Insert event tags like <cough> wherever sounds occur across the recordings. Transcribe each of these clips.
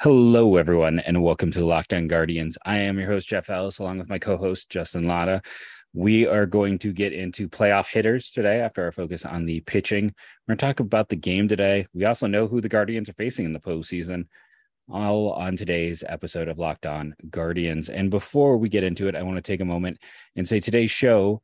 Hello, everyone, and welcome to Locked On Guardians. I am your host, Jeff Ellis, along with my co host, Justin Latta. We are going to get into playoff hitters today after our focus on the pitching. We're going to talk about the game today. We also know who the Guardians are facing in the postseason, all on today's episode of Locked On Guardians. And before we get into it, I want to take a moment and say today's show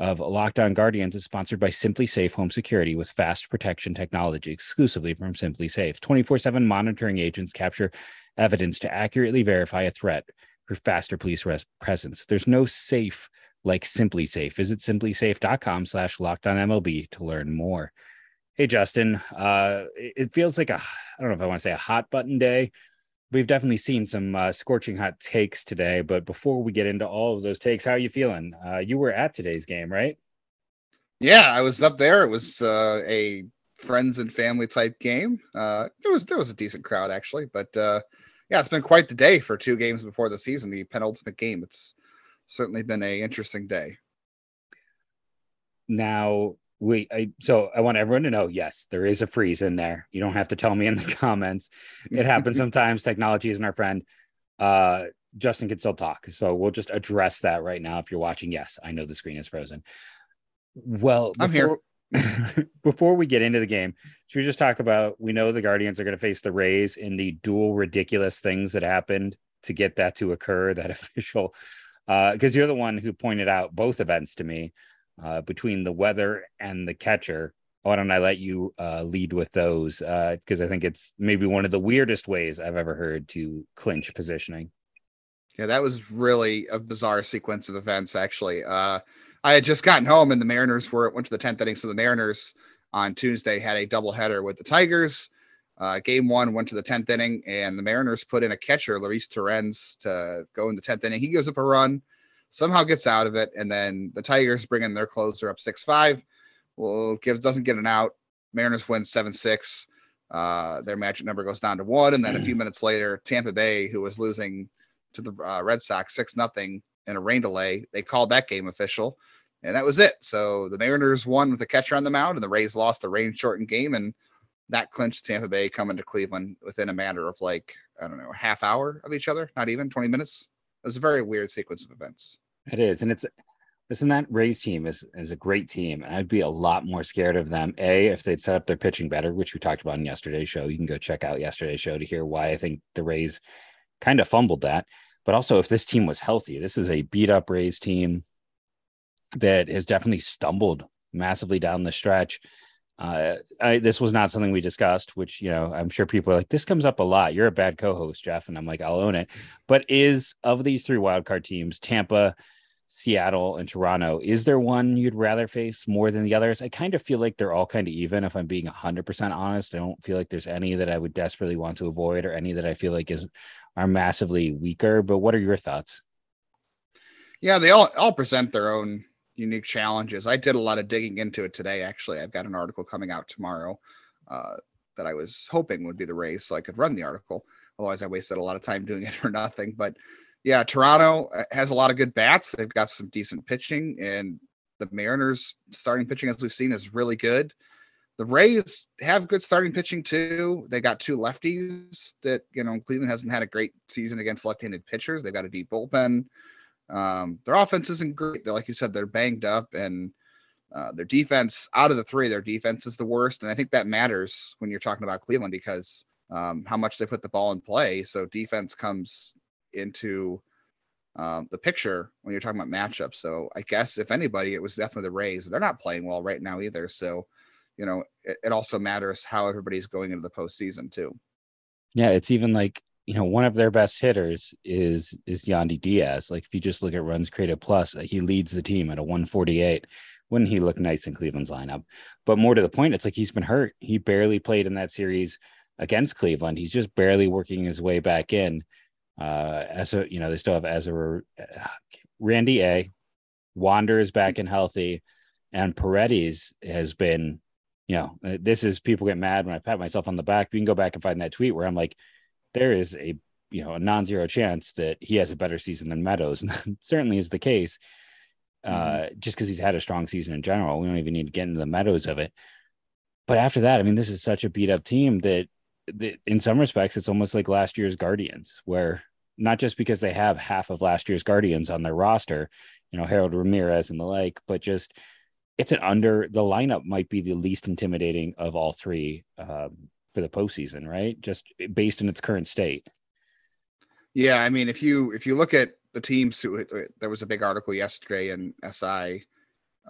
of Locked On Guardians is sponsored by SimpliSafe Home Security with fast protection technology exclusively from SimpliSafe. 24 7 monitoring agents capture evidence to accurately verify a threat for faster police res- presence. There's no safe like SimpliSafe. Visit simplisafe.com slash locked on MLB to learn more. Hey, Justin, uh, it feels like a, I don't know if I want to say a hot button day, we've definitely seen some uh, scorching hot takes today. But before we get into all of those takes, how are you feeling? Uh, you were at today's game, right? Yeah, I was up there. It was uh, a friends and family type game. Uh, it was there was a decent crowd actually, but uh, yeah, it's been quite the day for two games before the season, the penultimate game. It's certainly been a interesting day. Now, we I, so I want everyone to know yes, there is a freeze in there. You don't have to tell me in the <laughs> comments. It happens <laughs> sometimes. Technology isn't our friend. Uh, Justin can still talk, so we'll just address that right now. If you're watching, yes, I know the screen is frozen. Well, before, I'm here. <laughs> before we get into the game, should we just talk about? We know the Guardians are going to face the Rays in the dual ridiculous things that happened to get that to occur. That official, uh because you're the one who pointed out both events to me uh, between the weather and the catcher. Why don't I let you uh, lead with those? Because uh, I think it's maybe one of the weirdest ways I've ever heard to clinch positioning. Yeah, that was really a bizarre sequence of events. Actually, uh, I had just gotten home, and the Mariners were went to the tenth inning. So the Mariners on Tuesday had a doubleheader with the Tigers. Uh, game one went to the 10th inning, and the Mariners put in a catcher, Luis Torrens, to go in the 10th inning. He gives up a run somehow gets out of it, and then the Tigers bring in their closer up six five. Well, gives doesn't get an out. Mariners win seven six. Uh, their magic number goes down to one, and then a few <clears throat> minutes later, Tampa Bay, who was losing to the uh, Red Sox six nothing in a rain delay, they called that game official, and that was it. So the Mariners won with a catcher on the mound, and the Rays lost the rain shortened game, and that clinched Tampa Bay coming to Cleveland within a matter of like I don't know, a half hour of each other, not even 20 minutes. Was a very weird sequence of events. It is, and it's listen. That Rays team is is a great team, and I'd be a lot more scared of them. A if they'd set up their pitching better, which we talked about in yesterday's show. You can go check out yesterday's show to hear why I think the Rays kind of fumbled that. But also, if this team was healthy, this is a beat up Rays team that has definitely stumbled massively down the stretch. Uh, I, this was not something we discussed, which you know I'm sure people are like, this comes up a lot. You're a bad co-host, Jeff, and I'm like, I'll own it. But is of these three wildcard teams, Tampa, Seattle, and Toronto, is there one you'd rather face more than the others? I kind of feel like they're all kind of even. If I'm being 100 percent honest, I don't feel like there's any that I would desperately want to avoid, or any that I feel like is are massively weaker. But what are your thoughts? Yeah, they all all present their own unique challenges. I did a lot of digging into it today. Actually, I've got an article coming out tomorrow uh, that I was hoping would be the race, so I could run the article. Otherwise, I wasted a lot of time doing it <laughs> for nothing. But yeah, Toronto uh, has a lot of good bats. They've got some decent pitching, and the Mariners starting pitching, as we've seen, is really good. The Rays have good starting pitching too. They got two lefties that you know Cleveland hasn't had a great season against left-handed pitchers. They've got a deep bullpen. Um, their offense isn't great. They're like you said, they're banged up, and uh, their defense out of the three, their defense is the worst. And I think that matters when you're talking about Cleveland because um, how much they put the ball in play. So defense comes into um, the picture when you're talking about matchups. So I guess if anybody, it was definitely the Rays. They're not playing well right now either. So you know, it, it also matters how everybody's going into the postseason too. Yeah, it's even like you know, one of their best hitters is is Yandy Diaz. Like if you just look at runs created plus, uh, he leads the team at a 148. Wouldn't he look nice in Cleveland's lineup? But more to the point, it's like he's been hurt. He barely played in that series against Cleveland. He's just barely working his way back in. Uh, as a you know, they still have as a uh, Randy A. Wander is back and healthy, and Paredes has been. You know, uh, this is people get mad when I pat myself on the back. You can go back and find that tweet where I'm like, there is a you know a non-zero chance that he has a better season than Meadows, and <laughs> that certainly is the case. Uh, mm-hmm. just because he's had a strong season in general, we don't even need to get into the Meadows of it. but after that, I mean, this is such a beat up team that, that in some respects, it's almost like last year's Guardians, where not just because they have half of last year's Guardians on their roster, you know, Harold Ramirez and the like, but just it's an under the lineup might be the least intimidating of all three um, for the postseason, right? Just based in its current state. Yeah, I mean, if you if you look at the teams who there was a big article yesterday in SI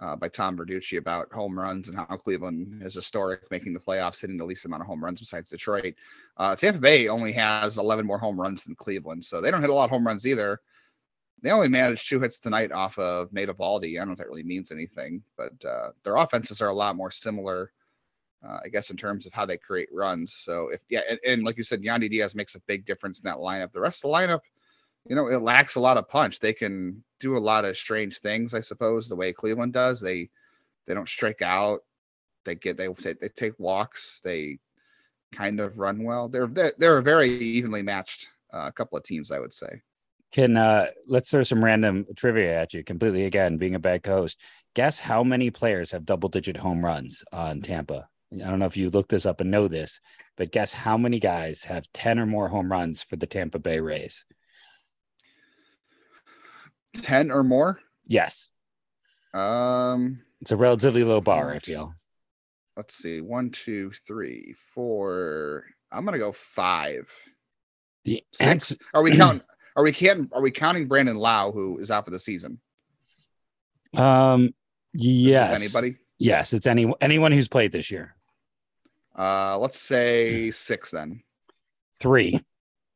uh, by Tom Verducci about home runs and how Cleveland is historic, making the playoffs, hitting the least amount of home runs besides Detroit. Uh, Tampa Bay only has 11 more home runs than Cleveland, so they don't hit a lot of home runs either. They only managed two hits tonight off of Nate Eovaldi. I don't know if that really means anything, but uh, their offenses are a lot more similar, uh, I guess, in terms of how they create runs. So if yeah, and, and like you said, Yandy Diaz makes a big difference in that lineup. The rest of the lineup, you know, it lacks a lot of punch. They can do a lot of strange things, I suppose, the way Cleveland does. They they don't strike out. They get they they take walks. They kind of run well. They're they're, they're a very evenly matched uh, couple of teams, I would say. Can uh let's throw some random trivia at you completely again, being a bad host. Guess how many players have double digit home runs on Tampa? I don't know if you looked this up and know this, but guess how many guys have 10 or more home runs for the Tampa Bay Rays? 10 or more? Yes. Um it's a relatively low bar, I feel. Let's see. One, two, three, four. I'm gonna go five. The Six. Are we <clears throat> counting are we can are we counting Brandon Lowe, who is out for the season? Um yes. anybody? Yes, it's any anyone who's played this year. Uh let's say six then. Three.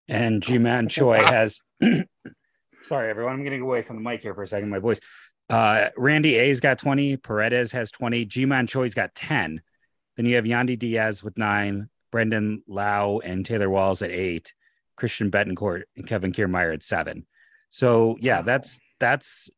And Ji-Man <laughs> Choi has <clears throat> sorry everyone, I'm getting away from the mic here for a second. My voice. Uh Randy A's got 20, Paredes has 20, Ji-Man Choi's got 10. Then you have Yandy Diaz with nine, Brandon Lowe and Taylor Walls at eight. Christian Bethancourt and Kevin Kiermaier at seven. So yeah, that's that's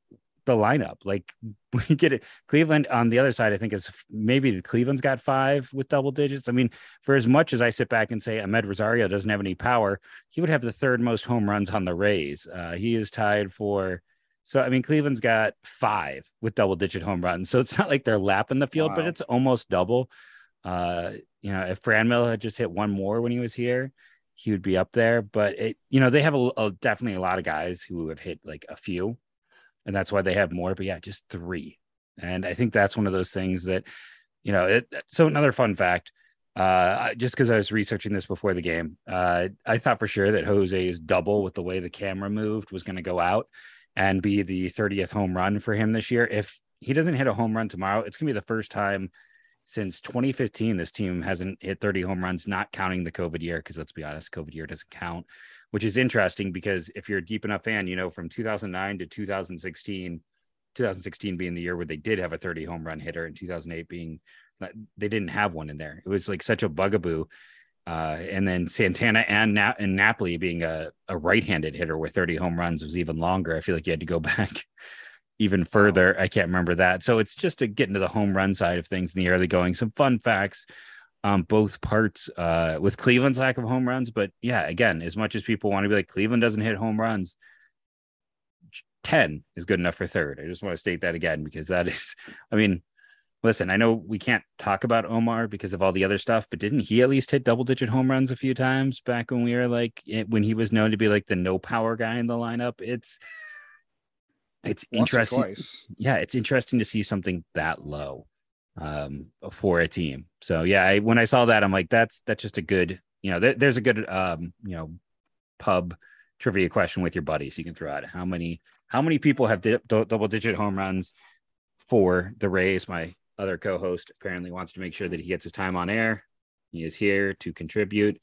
the lineup. Like <laughs> we get it. Cleveland on the other side, I think is maybe Cleveland's got five with double digits. I mean, for as much as I sit back and say Amed Rosario doesn't have any power, he would have the third most home runs on the Rays. Uh, he is tied for. So I mean, Cleveland's got five with double digit home runs. <laughs> So it's not like they're lapping the field, wow. but it's almost double. Uh, you know, if Franmil had just hit one more when he was here, he would be up there. But it, you know, they have a, a, definitely a lot of guys who have hit like a few, and that's why they have more. But yeah, just three, and I think that's one of those things that, you know, it. So another fun fact. Uh, just because I was researching this before the game, uh, I thought for sure that Jose's double with the way the camera moved was going to go out and be the 30th home run for him this year. If he doesn't hit a home run tomorrow, it's going to be the first time since 2015, this team hasn't hit 30 home runs, not counting the COVID year, because let's be honest, COVID year doesn't count, which is interesting because if you're a deep enough fan, you know, from 2009 to 2016, 2016 being the year where they did have a 30 home run hitter, and 2008 being they didn't have one in there. It was like such a bugaboo. Uh, and then Santana and Na- and Napoli being a, a right-handed hitter with 30 home runs was even longer. I feel like you had to go <laughs> back even further. I can't remember that. So it's just to get into the home run side of things in the early going. Some fun facts on both parts uh, with Cleveland's lack of home runs. But yeah, again, as much as people want to be like Cleveland doesn't hit home runs, 10 is good enough for third. I just want to state that again because that <laughs> is, I mean, listen, I know we can't talk about Omar because of all the other stuff, but didn't he at least hit double digit home runs a few times back when we were like, when he was known to be like the no power guy in the lineup? It's, it's Once interesting. Yeah, it's interesting to see something that low um, for a team. So yeah, I, when I saw that, I'm like, that's that's just a good, you know, there, there's a good, um, you know, pub trivia question with your buddies. You can throw out how many how many people have di- double digit home runs for the Rays. My other co-host apparently wants to make sure that he gets his time on air. He is here to contribute.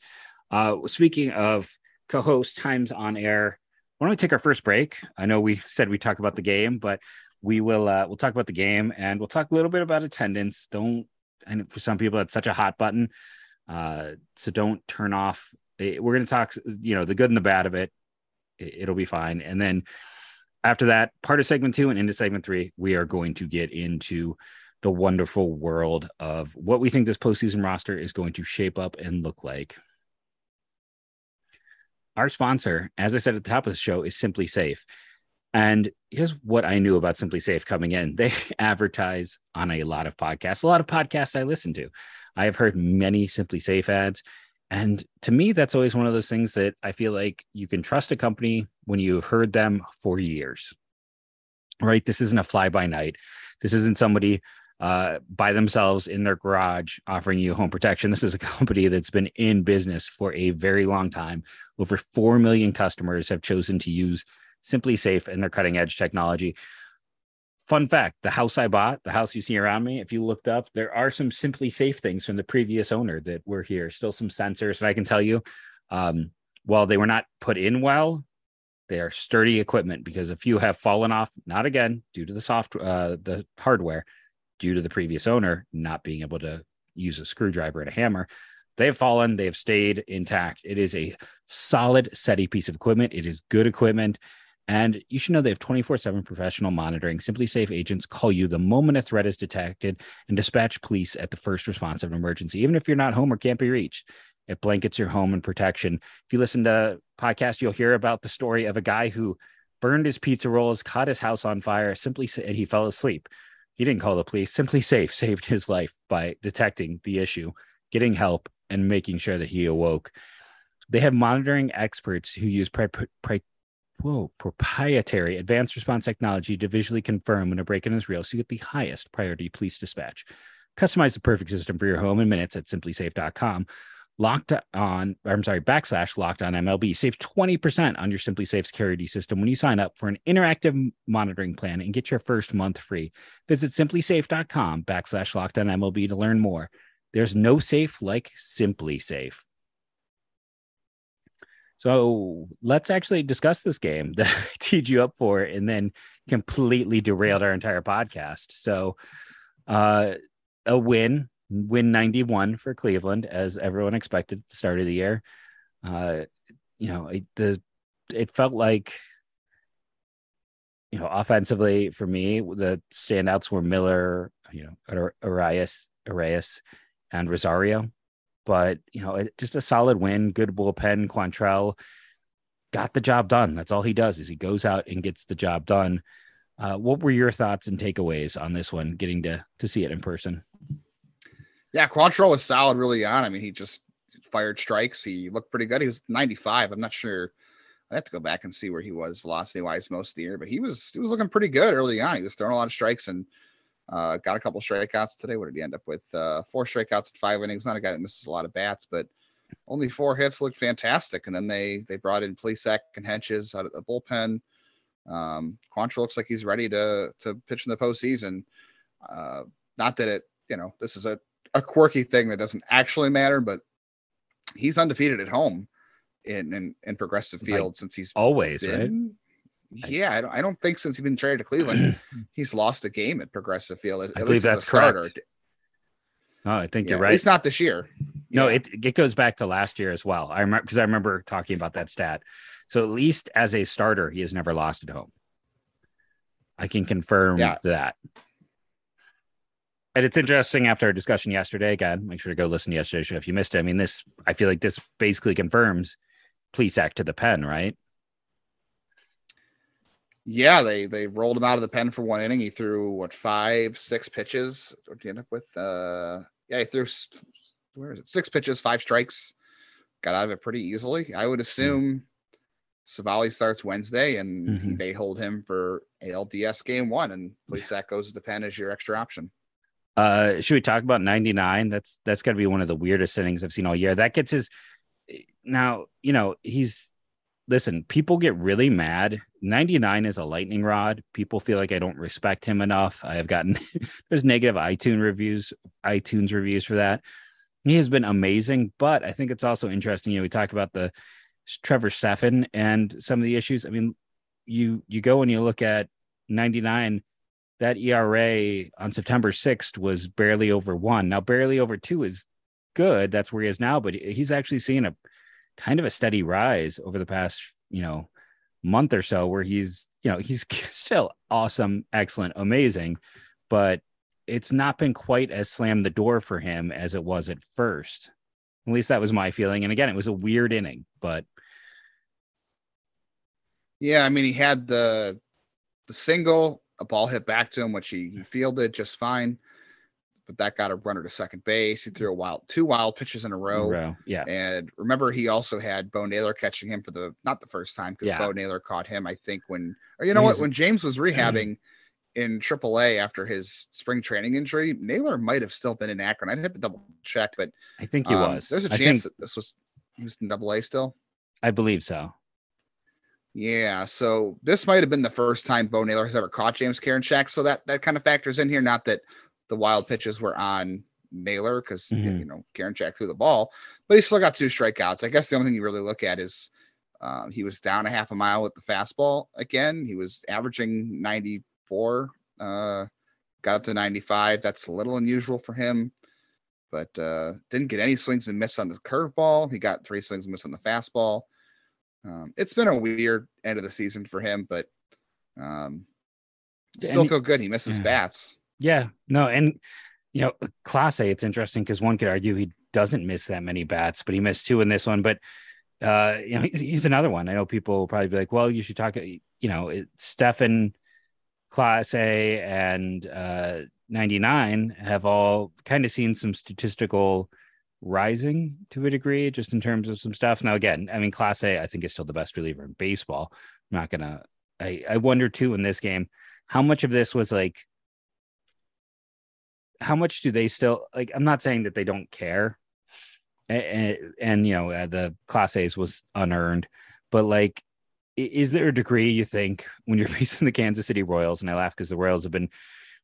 Uh, speaking of co-host times on air, why don't we take our first break? I know we said we talk about the game, but we will uh, we'll talk about the game and we'll talk a little bit about attendance. Don't and for some people it's such a hot button, uh, so don't turn off. Eh, we're going to talk, you know, the good and the bad of it. It'll be fine. And then after that, part of segment two and into segment three, we are going to get into the wonderful world of what we think this postseason roster is going to shape up and look like. Our sponsor, as I said at the top of the show, is SimpliSafe. And here's what I knew about SimpliSafe coming in. They <laughs> advertise on a lot of podcasts, a lot of podcasts I listen to. I have heard many SimpliSafe ads. And to me, that's always one of those things that I feel like you can trust a company when you've heard them for years. Right? This isn't a fly by night. This isn't somebody uh, by themselves in their garage offering you home protection. This is a <laughs> company that's been in business for a very long time. Over 4 million customers have chosen to use SimpliSafe and their cutting edge technology. Fun fact the house I bought, the house you see around me, if you looked up, there are some SimpliSafe things from the previous owner that were here, still some sensors. And I can tell you, um, while they were not put in well, they are sturdy equipment because a few have fallen off, not again due to the soft, uh, the hardware, due to the previous owner not being able to use a screwdriver and a hammer. They've fallen, they've stayed intact. It is a solid, steady piece of equipment. It is good equipment. And you should know they have 24 7 professional monitoring. SimpliSafe agents call you the moment a threat is detected and dispatch police at the first response of an emergency, even if you're not home or can't be reached. It blankets your home in protection. If you listen to podcast, you'll hear about the story of a guy who burned his pizza rolls, caught his house on fire, simply and he fell asleep. He didn't call the police. SimpliSafe <laughs> saved his life by detecting the issue, getting help, and making sure that he awoke. They have monitoring experts who use pri- pri- whoa, proprietary advanced response technology to visually confirm when a break-in is real, so you get the highest priority police dispatch. Customize the perfect system for your home in minutes at simplisafe.com. Locked on, I'm sorry, backslash locked on MLB. Save 20% on your SimpliSafe security system when you sign up for an interactive monitoring plan and get your first month free. Visit simplisafe.com backslash locked on MLB to learn more. There's no safe like SimpliSafe. So let's actually discuss this game <laughs> that I teed you up for and then completely derailed our entire podcast. So, uh, a win, win 91 for Cleveland, as everyone expected at the start of the year. Uh, you know, it, the it felt like, you know, offensively for me, the standouts were Miller, you know, Arias, Arias, and Rosario but you know, it, just a solid win, good bullpen. Quantrill got the job done. That's all he does is he goes out and gets the job done. Uh, what were your thoughts and takeaways on this one? Getting to to see it in person. Yeah, Quantrill was solid really on. I mean, he just fired strikes. He looked pretty good. He was 95. I'm not sure. I have to go back and see where he was velocity wise most of the year, but he was he was looking pretty good early on. He was throwing a lot of strikes and uh, got a couple strikeouts today. What did he end up with? Uh, four strikeouts in five innings. Not a guy that misses a lot of bats, but only four hits looked fantastic. And then they they brought in Plesac and Hentges out of the bullpen. Um, Quantrill looks like he's ready to to pitch in the postseason. Uh, not that it, you know, this is a, a quirky thing that doesn't actually matter, but he's undefeated at home in in, in progressive field like since he's always been, right yeah, I don't, I don't think since he's been traded to Cleveland, <clears throat> he's lost a game at Progressive Field. At, I believe that's correct. No, I think yeah, you're right. It's not this year. No, yeah. it it goes back to last year as well. I remember because I remember talking about that stat. So at least as a starter, he has never lost at home. I can confirm yeah. that. And it's interesting after our discussion yesterday. Again, make sure to go listen to yesterday's show if you missed it. I mean, this I feel like this basically confirms Plesac to the pen, right? Yeah, they they rolled him out of the pen for one inning. He threw what five, six pitches. What did he end up with? Uh, yeah, he threw where is it? Six pitches, five strikes. Got out of it pretty easily. I would hmm. assume mm-hmm. Civale starts Wednesday, and mm-hmm. they hold him for ALDS game one, and at least that goes to the pen as your extra option. Uh, should we talk about 99? That's that's got to be one of the weirdest innings I've seen all year. That gets his. Now you know he's listen, people get really mad. 99 is a lightning rod. People feel like I don't respect him enough. I have gotten <laughs> there's negative iTunes reviews, iTunes reviews for that. He has been amazing, but I think it's also interesting. You know, we talk about the Trevor Stephan and some of the issues. I mean, you you go and you look at 99, that ERA on September 6th was barely over one. Now, barely over two is good. That's where he is now, but he's actually seeing a kind of a steady rise over the past, you know, month or so where he's, you know, he's <laughs> still awesome, excellent, amazing, but it's not been quite as slammed the door for him as it was at first. At least that was my feeling. And again, it was a weird inning, but yeah, I mean, he had the the single, a ball hit back to him, which he, he fielded just fine. But that got a runner to second base. He threw a wild two wild pitches in a row. Row, Yeah. And remember, he also had Bo Naylor catching him for the not the first time because Yeah. Bo Naylor caught him, I think, when or you know what, when James was rehabbing in AAA after his spring training injury, Naylor might have still been in Akron. I'd have to double check, but I think he um, was. There's a chance think- that this was he was in Double A still. I believe so. Yeah, so this might have been the first time Bo Naylor has ever caught James Karinchak. So that that kind of factors in here. Not that the wild pitches were on Naylor because Mhm. you know Karinchak threw the ball, but he still got two strikeouts. I guess the only thing you really look at is uh, he was down a half a mile with the fastball again. He was averaging 94, uh, got up to 95. That's a little unusual for him, but uh, didn't get any swings and miss on the curveball. He got three swings and miss on the fastball. Um, it's been a weird end of the season for him, but um, still he- feel good. He misses yeah. bats. Yeah. No, and you know, Clase, it's interesting because one could argue he doesn't miss that many bats, but he missed two in this one. But uh, you know, he's, he's another one. I know people will probably be like, well, you should talk, you know, it, Stephan, Class A, and uh 99 have all kind of seen some statistical rising to a degree, just in terms of some stuff. Now, again, I mean, Clase, I think is still the best reliever in baseball. I'm not gonna I, I wonder too in this game, how much of this was like how much do they still like i'm not saying that they don't care. And, and you know uh, the Clase's was unearned but like is there a degree you think when you're <laughs> facing the kansas city royals and i laugh because the royals have been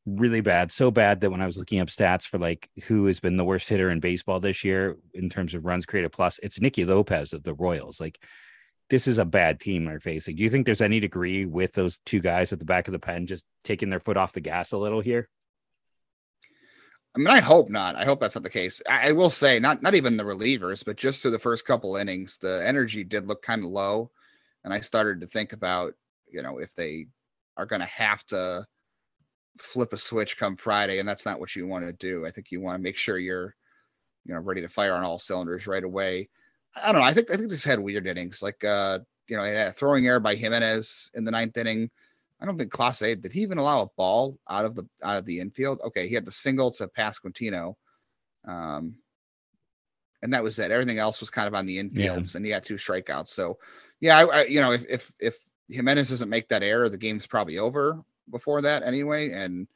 really bad so bad that when i was looking up stats for like who has been the worst hitter in baseball this year in terms of runs created plus it's nicky lopez of the royals. Like this is a bad team they're facing. Do you think there's any degree with those two guys at the back of the pen just taking their foot off the gas a little here I mean, I hope not. I hope that's not the case. I, I will say, not not even the relievers, but just through the first couple innings, the energy did look kind of low, and I started to think about, you know, if they are going to have to flip a switch come Friday, and that's not what you want to do. I think you want to make sure you're, you know, ready to fire on all cylinders right away. I don't know. I think I think this had weird innings, like uh, you know, throwing error by Jimenez in the ninth inning. I don't think Clase did he even allow a ball out of the out of the infield? Okay, he had the single to Pasquantino, um, and that was it. Everything else was kind of on the infields, and he had two strikeouts. So, yeah, I, I, you know, if if if Jimenez doesn't make that error, the game's probably over before that anyway. And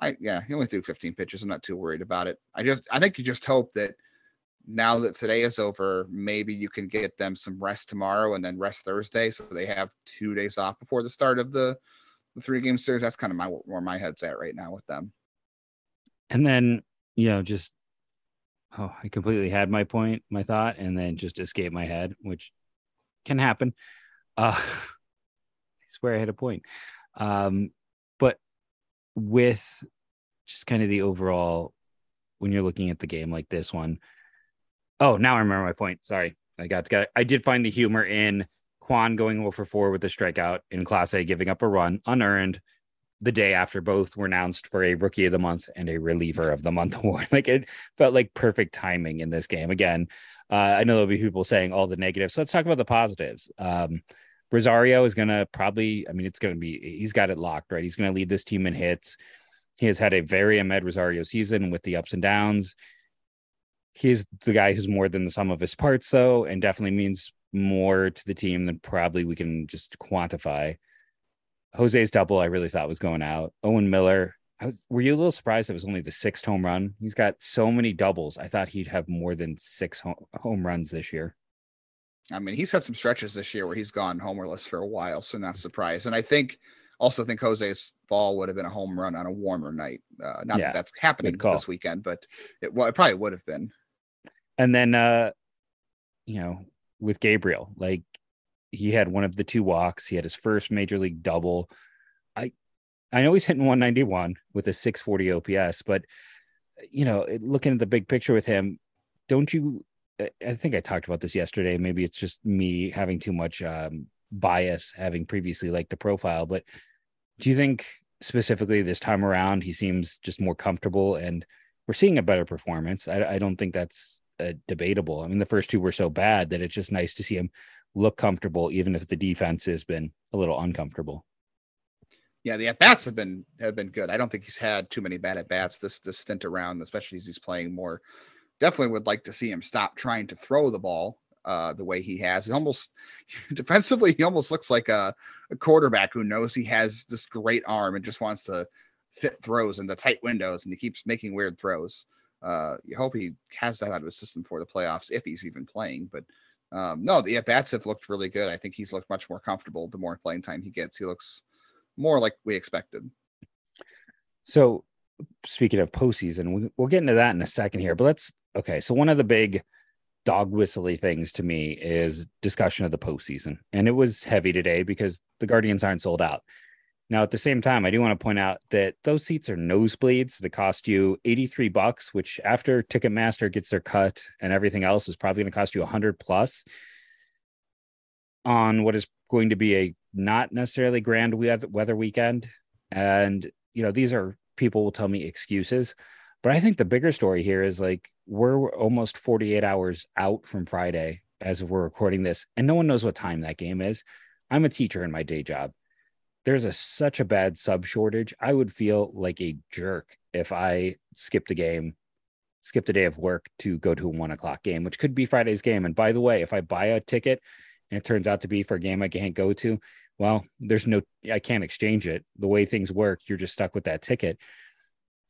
I, yeah, he only threw 15 pitches. I'm not too worried about it. I just, I think you just hope that now that today is over, maybe you can get them some rest tomorrow and then rest Thursday, so they have two days off before the start of the the three game series. That's kind of my where my head's at right now with them. and then you know just oh i completely had my point my thought and then just escaped my head which can happen uh <laughs> i swear i had a point um but with just kind of the overall when you're looking at the game like this one oh now i remember my point sorry i got, to got i did find the humor in Kwan going over four with the strikeout in Clase giving up a run unearned the day after both were announced for a rookie of the month and a reliever of the month <laughs> award. Like it felt like perfect timing in this game. Again, uh, I know there'll be people saying all the negatives. So let's talk about the positives. Um, Rosario is going to probably, I mean, it's going to be, he's got it locked, right? He's going to lead this team in hits. He has had a very Amed Rosario season with the ups and downs. He's the guy who's more than the sum of his parts, though, and definitely means more to the team than probably we can just quantify. Jose's double, I really thought was going out. Owen Miller, I was, were you a little surprised it was only the sixth home run? He's got so many doubles. I thought he'd have more than six home, home runs this year. I mean, he's had some stretches this year where he's gone homerless for a while, so not surprised. And I think also think Jose's ball would have been a home run on a warmer night. Uh, not Yeah, that that's happening this weekend, but it, well, it probably would have been. And then, uh, you know, with Gabriel, like he had one of the two walks. He had his first major league double. I, I know he's hitting 191 with a 640 OPS, but you know, looking at the big picture with him, don't you? I- think I talked about this yesterday. Maybe it's just me having too much um, bias, having previously liked the profile. But do you think specifically this time around he seems just more comfortable and we're seeing a better performance? I, I don't think that's uh, debatable. I mean, the first two were so bad that it's just nice to see him look comfortable, even if the defense has been a little uncomfortable. Yeah, the at bats have been have been good. I don't think he's had too many bad at bats this this stint around, especially as he's playing more. Definitely would like to see him stop trying to throw the ball uh, the way he has. He almost <laughs> defensively, he almost looks like a, a quarterback who knows he has this great arm and just wants to fit throws into tight windows, and he keeps making weird throws. Uh, you hope he has that out of his system for the playoffs if he's even playing. But um, no, the at bats have looked really good. I think he's looked much more comfortable the more playing time he gets. He looks more like we expected. So, speaking of postseason, we, we'll get into that in a second here. But let's okay. So one of the big dog whistly things to me is discussion of the postseason, and it was heavy today because the Guardians aren't sold out. Now, at the same time, I do want to point out that those seats are nosebleeds that cost you 83 bucks, which after Ticketmaster gets their cut and everything else is probably going to cost you 100 plus on what is going to be a not necessarily grand weather weekend. And, you know, these are people will tell me excuses. But I think the bigger story here is like we're almost 48 hours out from Friday as we're recording this, and no one knows what time that game is. I'm a teacher in my day job. There's a such a bad sub shortage. I would feel like a jerk if I skipped a game, skipped a day of work to go to a one o'clock game, which could be Friday's game. And by the way, if I buy a ticket and it turns out to be for a game I can't go to, well, there's no, I can't exchange it. The way things work, you're just stuck with that ticket.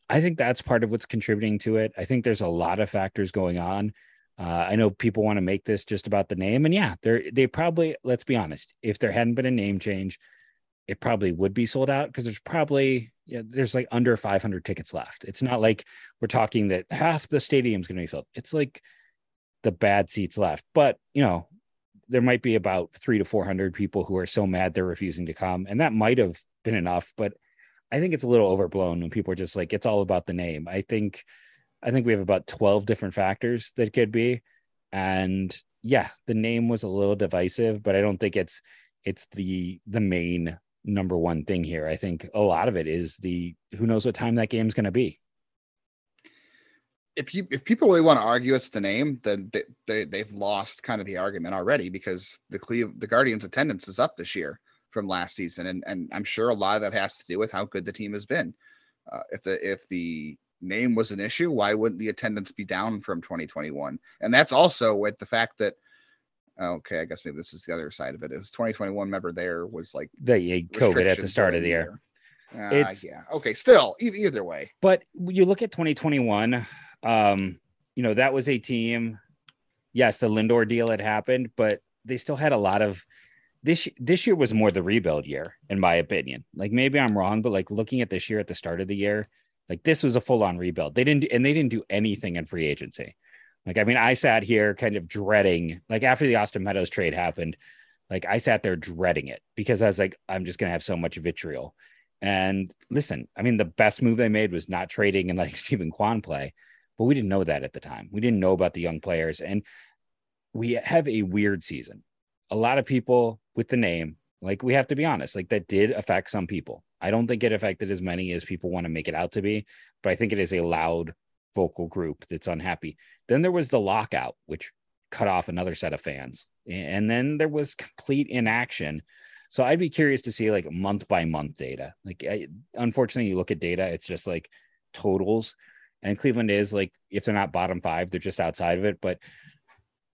I think that's part of what's contributing to it. I think there's a lot of factors going on. Uh, I know people want to make this just about the name, and yeah, they're they probably. Let's be honest. If there hadn't been a name change, it probably would be sold out because there's probably you know, there's like under 500 tickets left. It's not like we're talking that half the stadium's going to be filled. It's like the bad seats left, but you know there might be about three to 400 people who are so mad they're refusing to come. And that might have been enough, but I think it's a little overblown when people are just like, it's all about the name. I think, I think we have about 12 different factors that could be. And yeah, the name was a little divisive, but I don't think it's, it's the, the main number one thing here. I think a lot of it is the, who knows what time that game's going to be if you if people really want to argue it's the name, then they, they they've lost kind of the argument already because the Cleve the Guardians attendance is up this year from last season, and and I'm sure a lot of that has to do with how good the team has been. Uh, if the if the name was an issue, why wouldn't the attendance be down from 2021? And that's also with the fact that okay, I guess maybe this is the other side of it. It was 2021. Remember, there was like the COVID at the start of the year. year. Uh, it's yeah okay. Still, either way. But you look at 2021 um, you know, that was a team. Yes, the Lindor deal had happened, but they still had a lot of this this year was more the rebuild year, in my opinion. Like maybe I'm wrong, but like looking at this year at the start of the year, like this was a full-on rebuild. They didn't and they didn't do anything in free agency. Like, I mean, I sat here kind of dreading, like after the Austin Meadows trade happened, like I sat there dreading it because I was like, I'm just gonna have so much vitriol. And listen, I mean, the best move they made was not trading and <laughs> letting Steven Kwan play but we didn't know that at the time. We didn't know about the young players. And we have a weird season. A lot of people with the name, like we have to be honest, like that did affect some people. I don't think it affected as many as people want to make it out to be, but I think it is a loud vocal group that's unhappy. Then there was the lockout, which cut off another set of fans. And then there was complete inaction. So I'd be curious to see like month by month data. Like, I, unfortunately, you look at data, it's just like totals and Cleveland is like if they're not bottom five, they're just outside of it. But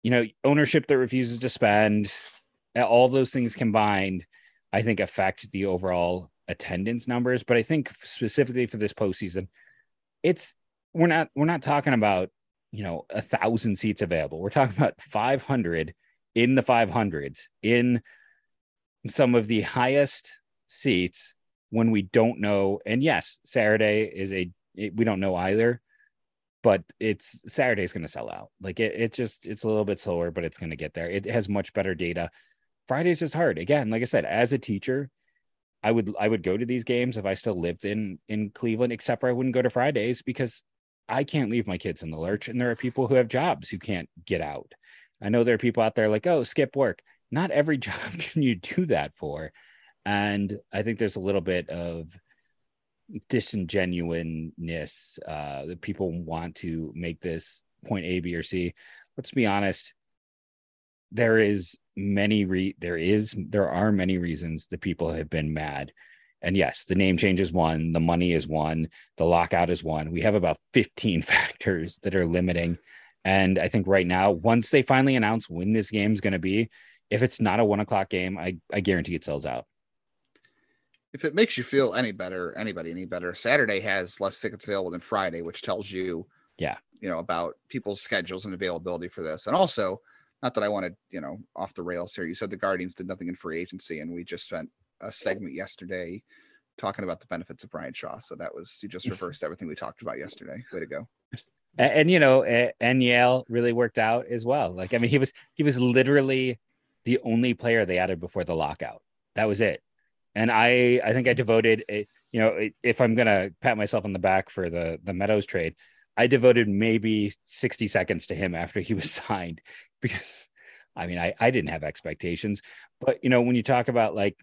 you know, ownership that refuses to spend, all those things combined, I think affect the overall attendance numbers. But I think specifically for this postseason, it's we're not we're not talking about you know a thousand seats available. We're talking about 500 in the 500s in some of the highest seats when we don't know. And yes, Saturday is a we don't know either but it's saturday's going to sell out like it, it just it's a little bit slower but it's going to get there it has much better data friday's just hard again like i said as a teacher i would i would go to these games if i still lived in in cleveland except for i wouldn't go to fridays because i can't leave my kids in the lurch and there are people who have jobs who can't get out i know there are people out there like oh skip work not every <laughs> job can you do that for and i think there's a little bit of disingenuousness uh, that people want to make this point A, B, or C. Let's be honest. There is many re there is there are many reasons that people have been mad, And yes, the name change is one, the money is one, the lockout is one. We have about 15 <laughs> factors that are limiting. And I think right now, once they finally announce when this game is going to be, if it's not a one o'clock game, I, I guarantee it sells out. If it makes you feel any better, anybody any better, Saturday has less tickets available than Friday, which tells you, yeah, you know, about people's schedules and availability for this. And also, not that I wanted, you know, off the rails here. You said the Guardians did nothing in free agency, and we just spent a segment yesterday talking about the benefits of Bryan Shaw. So that was you just <laughs> reversed everything we talked about yesterday. Way to go. And, and you know, and Yale really worked out as well. Like I mean, he was he was literally the only player they added before the lockout. That was it. And I I think I devoted a, you know if I'm gonna pat myself on the back for the the Meadows trade, I devoted maybe 60 seconds to him after he was <laughs> signed because I mean I I didn't have expectations, but you know when you talk about like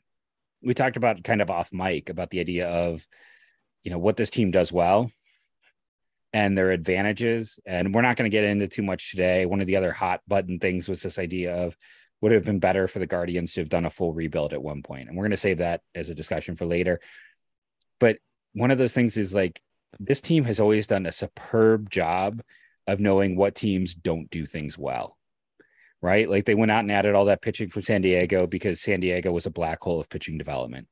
we talked about kind of off mic about the idea of you know what this team does well and their advantages. And we're not going to get into too much today. One of the other hot button things was this idea of would have been better for the guardians to have done a full rebuild at one point? And we're going to save that as a discussion for later. But one of those things is like this team has always done a superb job of knowing what teams don't do things well right? Like they went out and added all that pitching from San Diego because San Diego was a black hole of pitching development.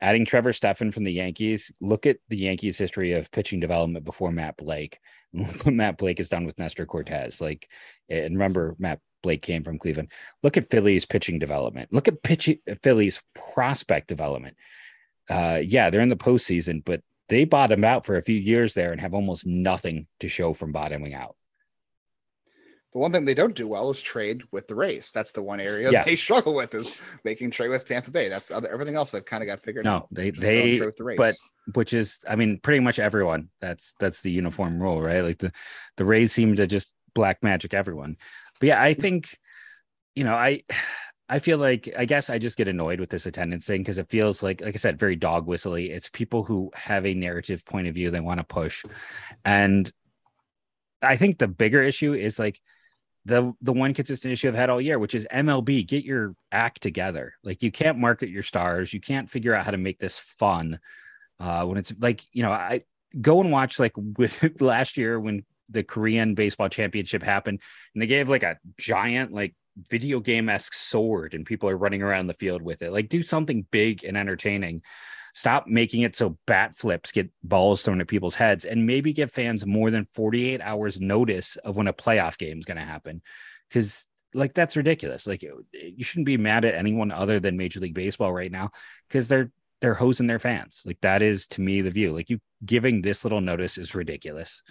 Adding Trevor Stephan from the Yankees, look at the Yankees' history of pitching development before Matt Blake. What <laughs> Matt Blake has done with Nestor Cortes. Like, and remember, Matt Blake came from Cleveland. Look at Philly's pitching development. Look at pitch, Philly's prospect development. Uh, yeah, they're in the postseason, but they bottomed out for a few years there and have almost nothing to show from bottoming out. The one thing they don't do well is trade with the Rays. That's the one area yeah. they <laughs> struggle with is making trade with Tampa Bay. That's other, everything else they've kind of got figured no, out. No, they they the but which is I mean pretty much everyone. That's that's the uniform rule, right? Like the the Rays seem to just black magic everyone. But yeah, I think you know, I I feel like I guess I just get annoyed with this attendance thing because it feels like, like I said, very dog whistly. It's people who have a narrative point of view they want to push, and I think the bigger issue is like the the one consistent issue I've had all year, which is MLB, get your act together. Like you can't market your stars, you can't figure out how to make this fun. Uh, when it's like you know, I go and watch like <laughs> with last year when the Korean baseball championship happened, and they gave like a giant like video game esque sword, and people are running around the field with it. Like do something big and entertaining. Stop making it so bat flips get balls thrown at people's heads and maybe give fans more than 48 hours notice of when a playoff game is going to happen. Because like that's ridiculous. Like you shouldn't be mad at anyone other than Major League Baseball right now because they're they're hosing their fans. Like that is to me the view. Like you giving this little notice is ridiculous.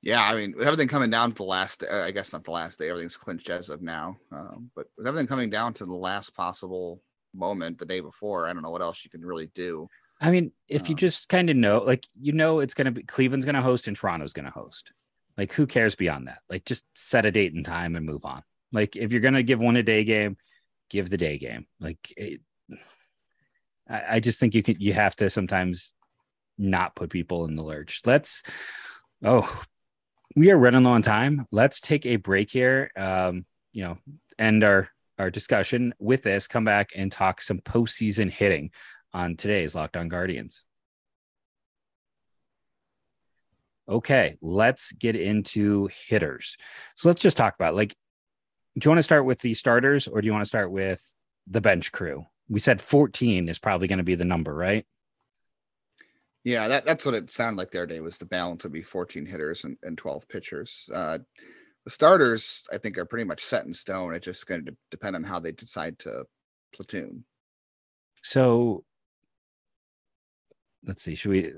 Yeah, I mean, with everything coming down to the last, uh, I guess not the last day, everything's clinched as of now. Um, but with everything coming down to the last possible moment the day before. I don't know what else you can really do. I mean, if um, you just kind of know, like you know, it's going to be Cleveland's going to host and Toronto's going to host. Like, who cares beyond that? Like, just set a date and time and move on. Like, if you're going to give one a day game, give the day game. Like, it, I, I just think you can. You have to sometimes not put people in the lurch. Let's. Oh, we are running low on time. Let's take a break here. Um, you know, end our our discussion with this, come back and talk some postseason hitting on today's Locked On Guardians. Okay, let's get into hitters. So let's just talk about like, do you want to start with the starters or do you want to start with the bench crew? We said 14 is probably going to be the number, right? Yeah, that, that's what it sounded like the other day was the balance would be 14 hitters and, and 12 pitchers. Uh, the starters I think are pretty much set in stone. It's just going to depend on how they decide to platoon. So let's see. Should we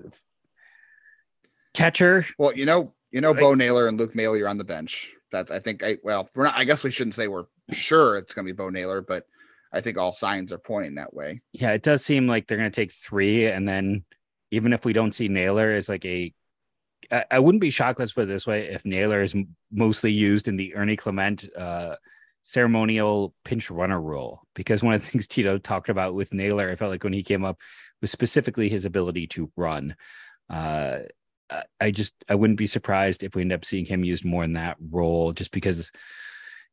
catcher? Well, you know, you know, Bo Naylor and Luke Maile are on the bench. That's I think I well, we're not. I guess we shouldn't say we're sure it's going to be Bo Naylor, but I think all signs are pointing that way. Yeah, it does seem like they're going to take three, and then even if we don't see Naylor as like a I, wouldn't be shocked. Let's put it this way: if Naylor is mostly used in the Ernie Clement uh, ceremonial pinch runner role. because one of the <laughs> things Tito talked about with Naylor, I felt like when he came up was specifically his ability to run. Uh, I just I wouldn't be surprised if we end up seeing him used more in that role, just because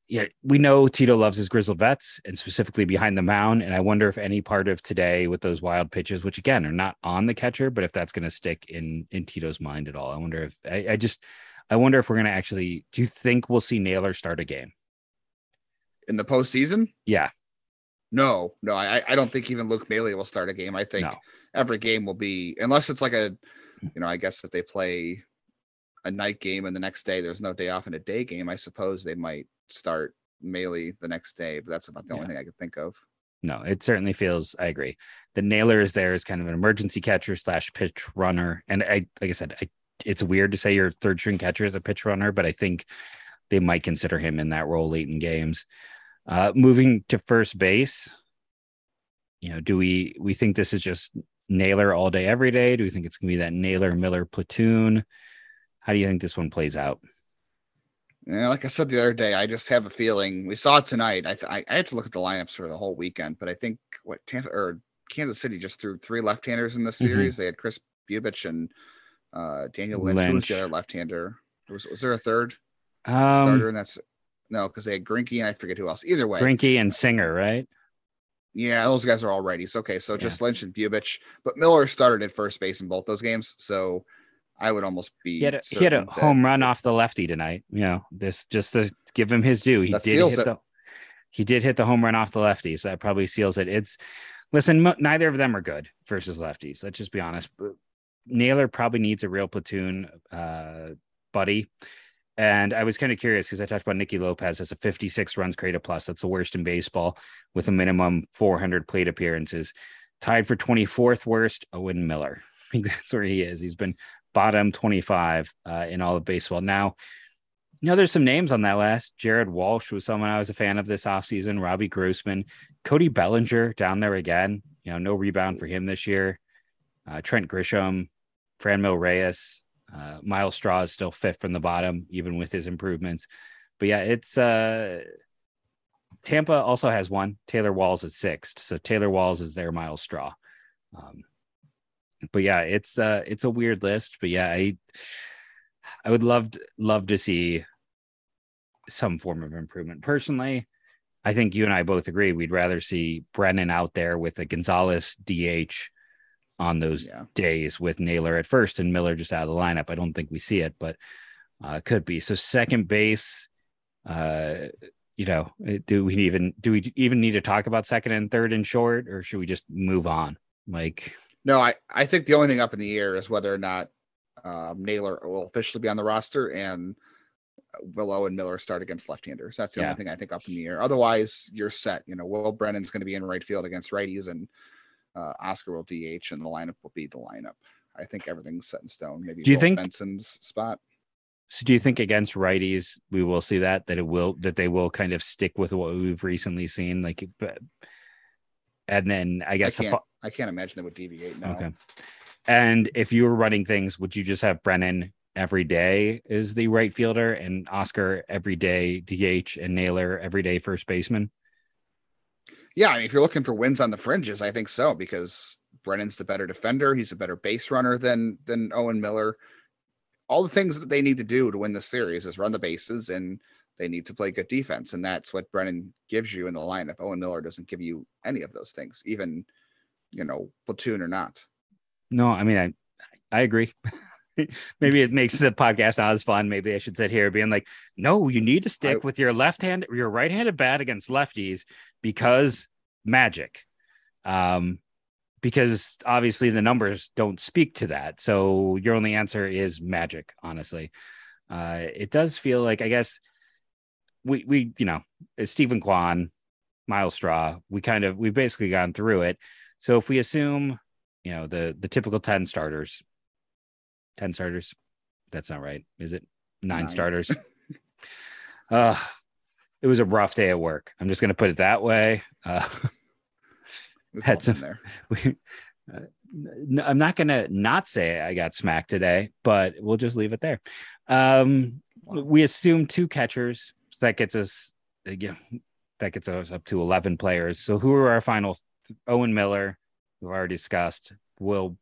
yeah, we know Tito loves his grizzled vets and specifically behind the mound. And I wonder if any part of today with those wild pitches, which again are not on the catcher, but if that's going to stick in in Tito's mind at all. I wonder if I, I just I wonder if we're going to actually. Do you think we'll see Naylor start a game in the postseason? Yeah. No, no, I I don't think even Luke Maile will start a game. I think no. every game will be unless it's like a, hmm. you know, I guess if they play a night game and the next day there's no day off in a day game, I suppose they might start Maile the next day, but that's about the yeah. only thing I could think of. No, it certainly feels. I agree. The Naylor is there as kind of an emergency catcher slash pitch runner, and I, like I said, I, it's weird to say your third string catcher is a pitch runner, but I think they might consider him in that role late in games. Uh, moving to first base, you know, do we we think this is just Naylor all day every day? Do we think it's gonna be that Naylor Miller platoon? How do you think this one plays out? Yeah, like I said the other day, I just have a feeling we saw it tonight. I th- I, I had to look at the lineups for the whole weekend, but I think what Tampa or Kansas City just threw three left-handers in this mm-hmm. series. Mm-hmm. They had Chris Bubic and uh, Daniel Lynch. Lynch. Who was the other left-hander? Was was there a third um, starter? And that's no, because they had Greinke and I forget who else. Either way, Greinke and Singer, right? Yeah, those guys are all righties. Okay, so just yeah. Lynch and Bubic, but Miller started at first base in both those games, so I would almost be. He had a, he had a home run off the lefty tonight. You know, this just to give him his due. He did hit it. the he did hit the home run off the lefty, so that probably seals it. It's listen, neither of them are good versus lefties. Let's just be honest. Naylor probably needs a real platoon uh, buddy. And I was kind of curious because I talked about Nicky Lopez as a 56 runs created plus. That's the worst in baseball with a minimum 400 plate appearances. Tied for 24th worst, Owen Miller. I <laughs> think that's where he is. He's been bottom 25 uh, in all of baseball. Now, you know, there's some names on that list. Jared Walsh was someone I was a fan of this offseason. Robbie Grossman, Cody Bellinger down there again. You know, no rebound for him this year. Uh, Trent Grisham, Franmil Reyes, uh, Myles Straw is still fifth from the bottom, even with his improvements. But yeah, it's uh, Tampa also has one. Taylor Walls is sixth, so Taylor Walls is their Myles Straw. Um, but yeah, it's uh it's a weird list, but yeah, I I would love to, love to see some form of improvement. Personally, I think you and I both agree we'd rather see Brennan out there with a Gonzalez DH on those yeah. days with Naylor at first and Miller just out of the lineup. I don't think we see it, but uh, could be. So second base, uh, you know, do we even do we even need to talk about second and third and short, or should we just move on? Like no, I, I think the only thing up in the air is whether or not um, Naylor will officially be on the roster and Willow and Miller start against left-handers. That's the yeah. only thing I think up in the air. Otherwise, you're set. You know, Will Brennan's going to be in right field against righties, and uh, Oscar will DH, and the lineup will be the lineup. I think everything's set in stone. Maybe do you Will think Benson's spot? So, do you think against righties we will see that that it will that they will kind of stick with what we've recently seen, like, and then I guess I I can't imagine they would deviate. No. Okay. And if you were running things, would you just have Brennan every day as the right fielder and Oscar every day DH and Naylor every day first baseman? Yeah, I mean, if you're looking for wins on the fringes, I think so because Brennan's the better defender. He's a better base runner than than Owen Miller. All the things that they need to do to win the series is run the bases and they need to play good defense, and that's what Brennan gives you in the lineup. Owen Miller doesn't give you any of those things, even you know, platoon or not. No, I mean, I I agree. <laughs> Maybe it makes the podcast not as fun. Maybe I should sit here being like, no, you need to stick I, with your left hand, your right handed bat against lefties because magic. Um, because obviously the numbers don't speak to that. So your only answer is magic, honestly. Uh, it does feel like, I guess, we, we, you know, Steven Kwan, Myles Straw, we kind of, we've basically gone through it. So if we assume, you know, the the typical 10 starters, 10 starters, that's not right, is it? Nine, Nine. starters. <laughs> uh it was a rough day at work. I'm just gonna put it that way. Uh <laughs> had some there. <laughs> We, uh, I'm not gonna not say I got smacked today, but we'll just leave it there. Um, we assume two catchers, so that gets us, again, that gets us up to 11 players. So who are our final Owen Miller, we've already discussed, will.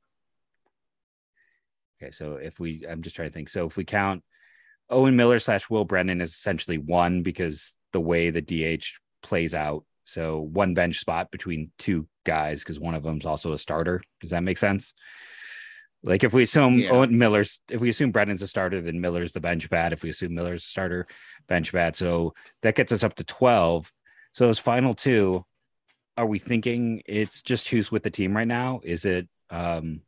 Okay, so if we, I'm just trying to think. So if we count Owen Miller slash Will Brennan is essentially one because the way the DH plays out. So one bench spot between two guys because one of them's also a starter. Does that make sense? Like if we assume yeah. Owen Miller's, if we assume Brennan's a starter, then Miller's the bench bat. If we assume Miller's a starter, bench bat. So that gets us up to 12. So those final two, are we thinking it's just who's with the team right now? Is it um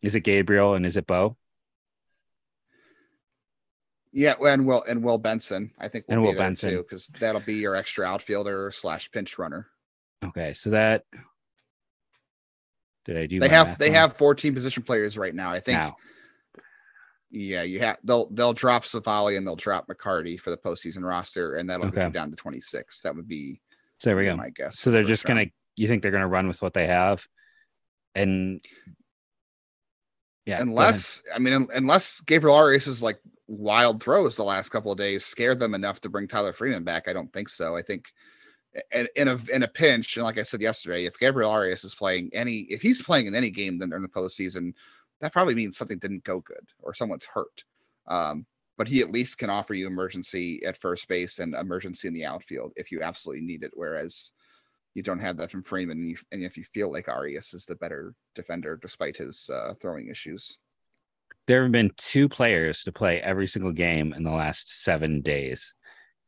is it Gabriel and is it Bo? Yeah, and Will and Will Benson, I think, will and Will Benson because that'll be your extra outfielder slash pinch runner. Okay, so that did I do? They have they have 14 position players right now. I think. Now. Yeah, you have they'll they'll drop Savali and they'll drop McCarty for the postseason roster, and that'll okay. get you down to 26. That would be so there we go. My guess. So they're just gonna. You think they're gonna run with what they have, and yeah. Unless I mean, unless Gabriel Arias' like wild throws the last couple of days scared them enough to bring Tyler Freeman back, I don't think so. I think in a in a pinch, and like I said yesterday, if Gabriel Arias is playing any, if he's playing in any game then in the postseason, that probably means something didn't go good or someone's hurt. Um, but he at least can offer you emergency at first base and emergency in the outfield if you absolutely need it. Whereas you don't have that from Freeman, and, you, and if you feel like Arias is the better defender despite his uh, throwing issues. There have been two players to play every single game in the last seven days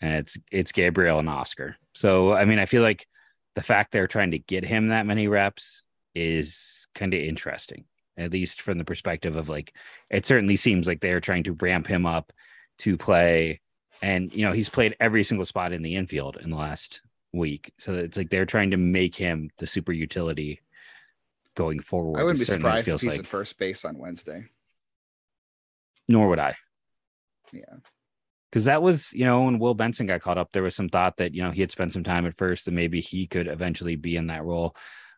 and it's it's Gabriel and Oscar. So I mean, I feel like the fact they're trying to get him that many reps is kind of interesting, at least from the perspective of like it certainly seems like they're trying to ramp him up to play. And you know, he's played every single spot in the infield in the last week. So it's like they're trying to make him the super utility going forward. I wouldn't be surprised if he's like. at first base on Wednesday. Nor would I. Yeah because that was you know when Will Benson got caught up, there was some thought that you know he had spent some time at first and maybe he could eventually be in that role.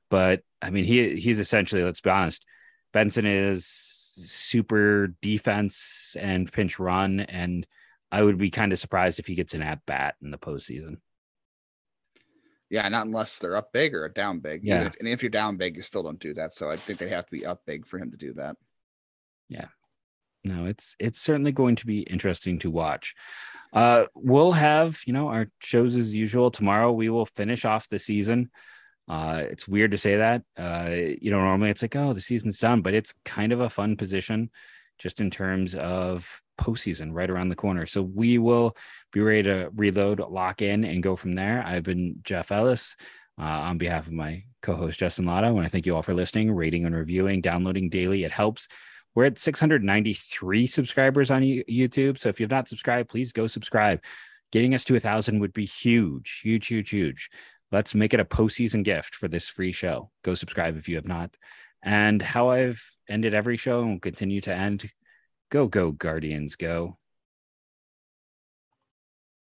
But I mean, he he's essentially let's be honest, Benson is super defense and pinch run, and I would be kind of surprised if he gets an at bat in the postseason. Yeah, not unless they're up big or down big. Yeah, and if you're down big, you still don't do that. So I think they have to be up big for him to do that. Yeah, no, it's it's certainly going to be interesting to watch. Uh, we'll have you know our shows as usual tomorrow. We will finish off the season. Uh, it's weird to say that. Uh, you know, normally it's like, oh, the season's done, but it's kind of a fun position just in terms of postseason right around the corner. So we will be ready to reload, lock in, and go from there. I've been Jeff Ellis uh, on behalf of my co-host Justin Latta. And I thank you all for listening, rating, and reviewing, downloading daily. It helps we're at 693 subscribers on YouTube. So if you've not subscribed, please go subscribe. Getting us to a thousand would be huge, huge, huge, huge. Let's make it a postseason gift for this free show. Go subscribe if you have not. And how I've ended every show and will continue to end go, go, Guardians, go.